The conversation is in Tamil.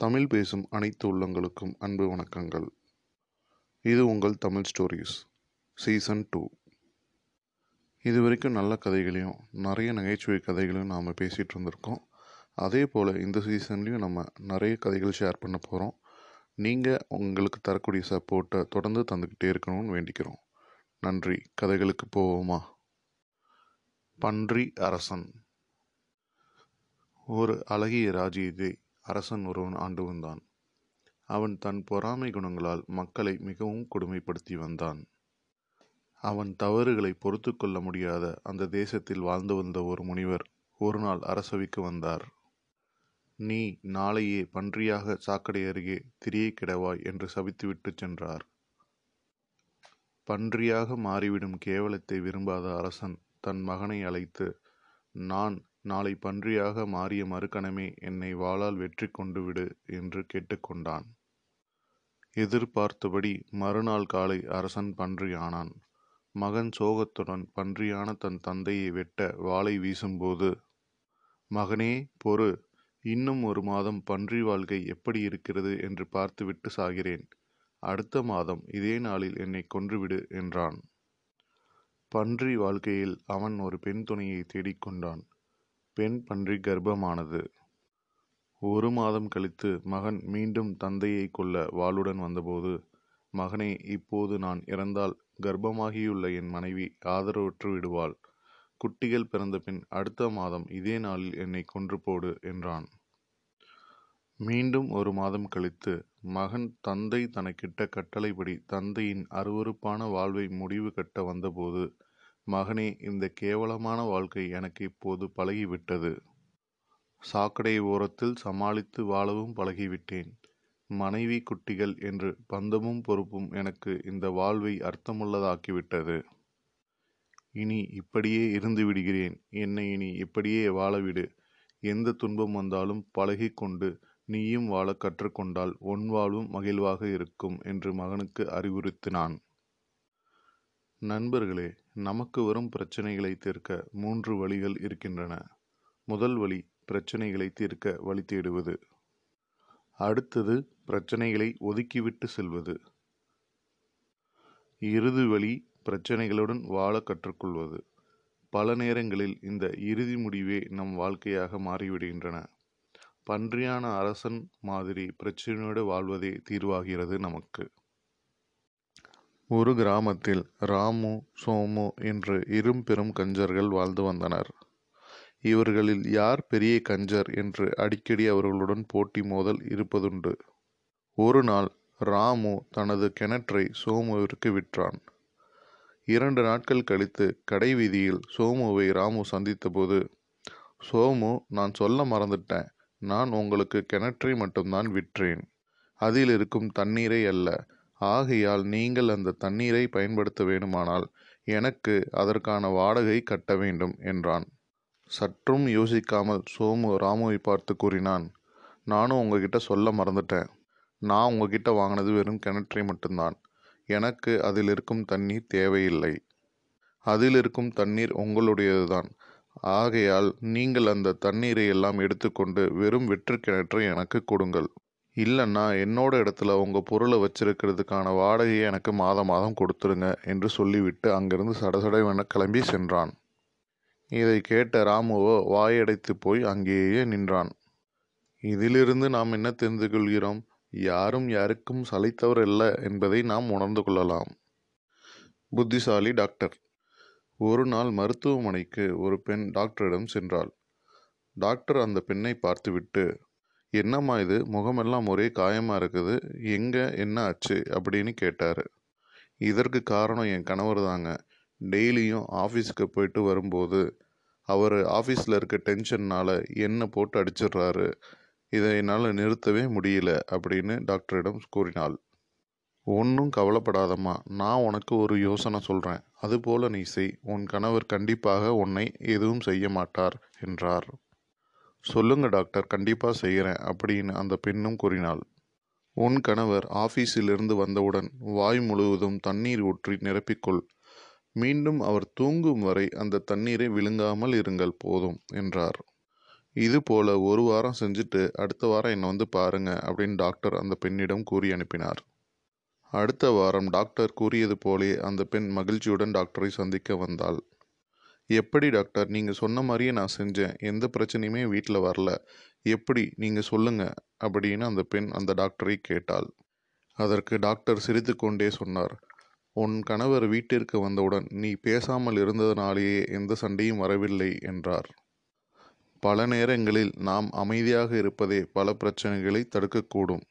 தமிழ் பேசும் அனைத்து உள்ளங்களுக்கும் அன்பு வணக்கங்கள். இது உங்கள் தமிழ் ஸ்டோரிஸ் சீசன் டூ இது வரைக்கும் நல்ல கதைகளையும் நிறைய நகைச்சுவை கதைகளையும் நாம் பேசிகிட்டு இருந்திருக்கோம். அதே போல் இந்த சீசன்லேயும் நம்ம நிறைய கதைகள் ஷேர் பண்ண போகிறோம் நீங்கள் உங்களுக்கு தரக்கூடிய சப்போர்ட்டை தொடர்ந்து தந்துக்கிட்டே இருக்கணும்னு வேண்டிக்கிறோம். நன்றி. கதைகளுக்கு போவோமா? பன்றி அரசன். ஒரு அழகிய ராஜ்யத்தை அரசன் ஒருவன் ஆண்டு வந்தான். அவன் தன் பொறாமை குணங்களால் மக்களை மிகவும் கொடுமைப்படுத்தி வந்தான். அவன் தவறுகளை பொறுத்து கொள்ள முடியாத அந்த தேசத்தில் வாழ்ந்து வந்த ஒரு முனிவர் ஒரு நாள் அரசவைக்கு வந்தார். நீ நாளையே பன்றியாக சாக்கடை அருகே திரியை கிடவாய் என்று சபித்துவிட்டு சென்றார். பன்றியாக மாறிவிடும் கேவலத்தை விரும்பாத அரசன் தன் மகனை அழைத்து நான் நாளை பன்றியாக மாறிய மறுகணமே என்னை வாளால் வெற்றி கொண்டு விடு என்று கேட்டுக்கொண்டான். எதிர்பார்த்தபடி மறுநாள் காலை அரசன் பன்றி ஆனான் மகன் சோகத்துடன் பன்றியான தன் தந்தையை வெட்ட வாளை வீசும்போது மகனே பொறு. இன்னும் ஒரு மாதம் பன்றி வாழ்க்கை எப்படி இருக்கிறது? என்று பார்த்துவிட்டு சாகிறேன். அடுத்த மாதம் இதே நாளில் என்னை கொன்றுவிடு என்றான். பன்றி வாழ்க்கையில் அவன் ஒரு பெண் துணையை தேடிக்கொண்டான். பெண் பன்றி கர்ப்பமானது. ஒரு மாதம் கழித்து மகன் மீண்டும் தந்தையை கொல்ல வாளுடன் வந்தபோது மகனே இப்போது நான் இறந்தால் கர்ப்பமாகியுள்ள என் மனைவி ஆதரவற்று விடுவாள். குட்டிகள் பிறந்த பின் அடுத்த மாதம் இதே நாளில் என்னை கொன்று போடு என்றான். மீண்டும் ஒரு மாதம் கழித்து மகன் தந்தை தனக்கிட்ட கட்டளைப்படி தந்தையின் அருவருப்பான வாழ்வை முடிவு கட்ட வந்தபோது மகனே இந்த கேவலமான வாழ்க்கை எனக்கு இப்போது பழகிவிட்டது. சாக்கடை ஓரத்தில் சமாளித்து வாழவும் பழகிவிட்டேன். மனைவி குட்டிகள் என்று பந்தமும் பொறுப்பும் எனக்கு இந்த வாழ்வை அர்த்தமுள்ளதாக்கிவிட்டது. இனி இப்படியே இருந்து விடுகிறேன். என்னை இனி இப்படியே வாழவிடு. எந்த துன்பம் வந்தாலும் பழகிக்கொண்டு நீயும் வாழ கற்றுக்கொண்டால் உன் வாழ்வும் மகிழ்வாக இருக்கும் என்று மகனுக்கு அறிவுறுத்தினான். நண்பர்களே நமக்கு வரும் பிரச்சனைகளை தீர்க்க மூன்று வழிகள் இருக்கின்றன. முதல் வழி பிரச்சனைகளை தீர்க்க வழி தேடுவது. அடுத்தது பிரச்சனைகளை ஒதுக்கிவிட்டு செல்வது. இறுதி வழி பிரச்சனைகளுடன் வாழ கற்றுக்கொள்வது. பல நேரங்களில் இந்த இறுதி முடிவே நம் வாழ்க்கையாக மாறிவிடுகின்றன. பன்றியான அரசன் மாதிரி பிரச்சனையோடு வாழ்வதே தீர்வாகிறது நமக்கு. ஒரு கிராமத்தில் ராமு சோமு என்று இரும் பெரும் கஞ்சர்கள் வாழ்ந்து வந்தனர். இவர்களில் யார் பெரிய கஞ்சர் என்று அடிக்கடி அவர்களுடன் போட்டி மோதல் இருப்பதுண்டு. ஒரு நாள் ராமு தனது கிணற்றை சோமுவிற்கு விற்றான். இரண்டு நாட்கள் கழித்து கடை வீதியில் சோமுவை ராமு சந்தித்தபோது சோமு நான் சொல்ல மறந்துட்டேன். நான் உங்களுக்கு கிணற்றை மட்டும்தான் விற்றேன். அதில் இருக்கும் தண்ணீரை அல்ல. ஆகையால் நீங்கள் அந்த தண்ணீரை பயன்படுத்த வேண்டுமானால் எனக்கு அதற்கான வாடகை கட்ட வேண்டும் என்றான். சற்றும் யோசிக்காமல் சோமு ராமுவை பார்த்து கூறினான் நானும் உங்ககிட்ட சொல்ல மறந்துட்டேன். நான் உங்ககிட்ட வாங்கினது வெறும் கிணற்றை மட்டும்தான். எனக்கு அதில் இருக்கும் தண்ணீர் தேவையில்லை. அதில் இருக்கும் தண்ணீர் உங்களுடையதுதான். ஆகையால் நீங்கள் அந்த தண்ணீரை எல்லாம் எடுத்துக்கொண்டு வெறும் வெற்று கிணற்றை எனக்கு கொடுங்கள். இல்லைன்னா என்னோட இடத்துல உங்கள் பொருளை வச்சிருக்கிறதுக்கான வாடகையை எனக்கு மாதம் மாதம் கொடுத்துருங்க என்று சொல்லிவிட்டு அங்கிருந்து சடசடவென கிளம்பி சென்றான். இதை கேட்ட ராமுவோ வாயடைத்து போய் அங்கேயே நின்றான். இதிலிருந்து நாம் என்ன தெரிந்து கொள்கிறோம்? யாரும் யாருக்கும் சளைத்தவர் அல்ல என்பதை நாம் உணர்ந்து கொள்ளலாம். புத்திசாலி டாக்டர். ஒரு நாள் மருத்துவமனைக்கு ஒரு பெண் டாக்டரிடம் சென்றாள். டாக்டர் அந்த பெண்ணை பார்த்துவிட்டு என்னம்மா இது? முகமெல்லாம் ஒரே காயமாக இருக்குது. எங்கே? என்ன ஆச்சு? அப்படின்னு கேட்டார். இதற்கு காரணம் என் கணவர் தாங்க. டெய்லியும் ஆஃபீஸுக்கு போயிட்டு வரும்போது அவர் ஆஃபீஸில் இருக்க டென்ஷன்னால் என்னை போட்டு அடிச்சிடுறாரு. இதை என்னால் நிறுத்தவே முடியல அப்படின்னு டாக்டரிடம் கூறினாள். ஒன்றும் கவலைப்படாதம்மா. நான் உனக்கு ஒரு யோசனை சொல்கிறேன் அதுபோல நீ செய். உன் கணவர் கண்டிப்பாக உன்னை எதுவும் செய்ய மாட்டார் என்றார். சொல்லுங்க டாக்டர். கண்டிப்பாக செய்கிறேன் அப்படின்னு அந்த பெண்ணும் கூறினாள். உன் கணவர் ஆஃபீஸிலிருந்து வந்தவுடன் வாய் முழுவதும் தண்ணீர் ஊற்றி நிரப்பிக்கொள். மீண்டும் அவர் தூங்கும் வரை அந்த தண்ணீரை விழுங்காமல் இருங்கள் போதும் என்றார். இது போல ஒரு வாரம் செஞ்சுட்டு அடுத்த வாரம் என்னை வந்து பாருங்க அப்படின்னு டாக்டர் அந்த பெண்ணிடம் கூறி அனுப்பினார். அடுத்த வாரம் டாக்டர் கூறியது போலே அந்த பெண் மகிழ்ச்சியுடன் டாக்டரை சந்திக்க வந்தாள். எப்படி டாக்டர்? நீங்கள் சொன்ன மாதிரியே நான் செஞ்சேன். எந்த பிரச்சனையுமே வீட்டில் வரல. எப்படி? நீங்கள் சொல்லுங்க. அப்படின்னு அந்த பெண் அந்த டாக்டரை கேட்டாள். அதற்கு டாக்டர் சிரித்துக்கொண்டே சொன்னார். உன் கணவர் வீட்டிற்கு வந்தவுடன் நீ பேசாமல் இருந்ததனாலேயே எந்த சண்டையும் வரவில்லை என்றார். பல நேரங்களில் நாம் அமைதியாக இருப்பதே பல பிரச்சனைகளை தடுக்கக்கூடும்.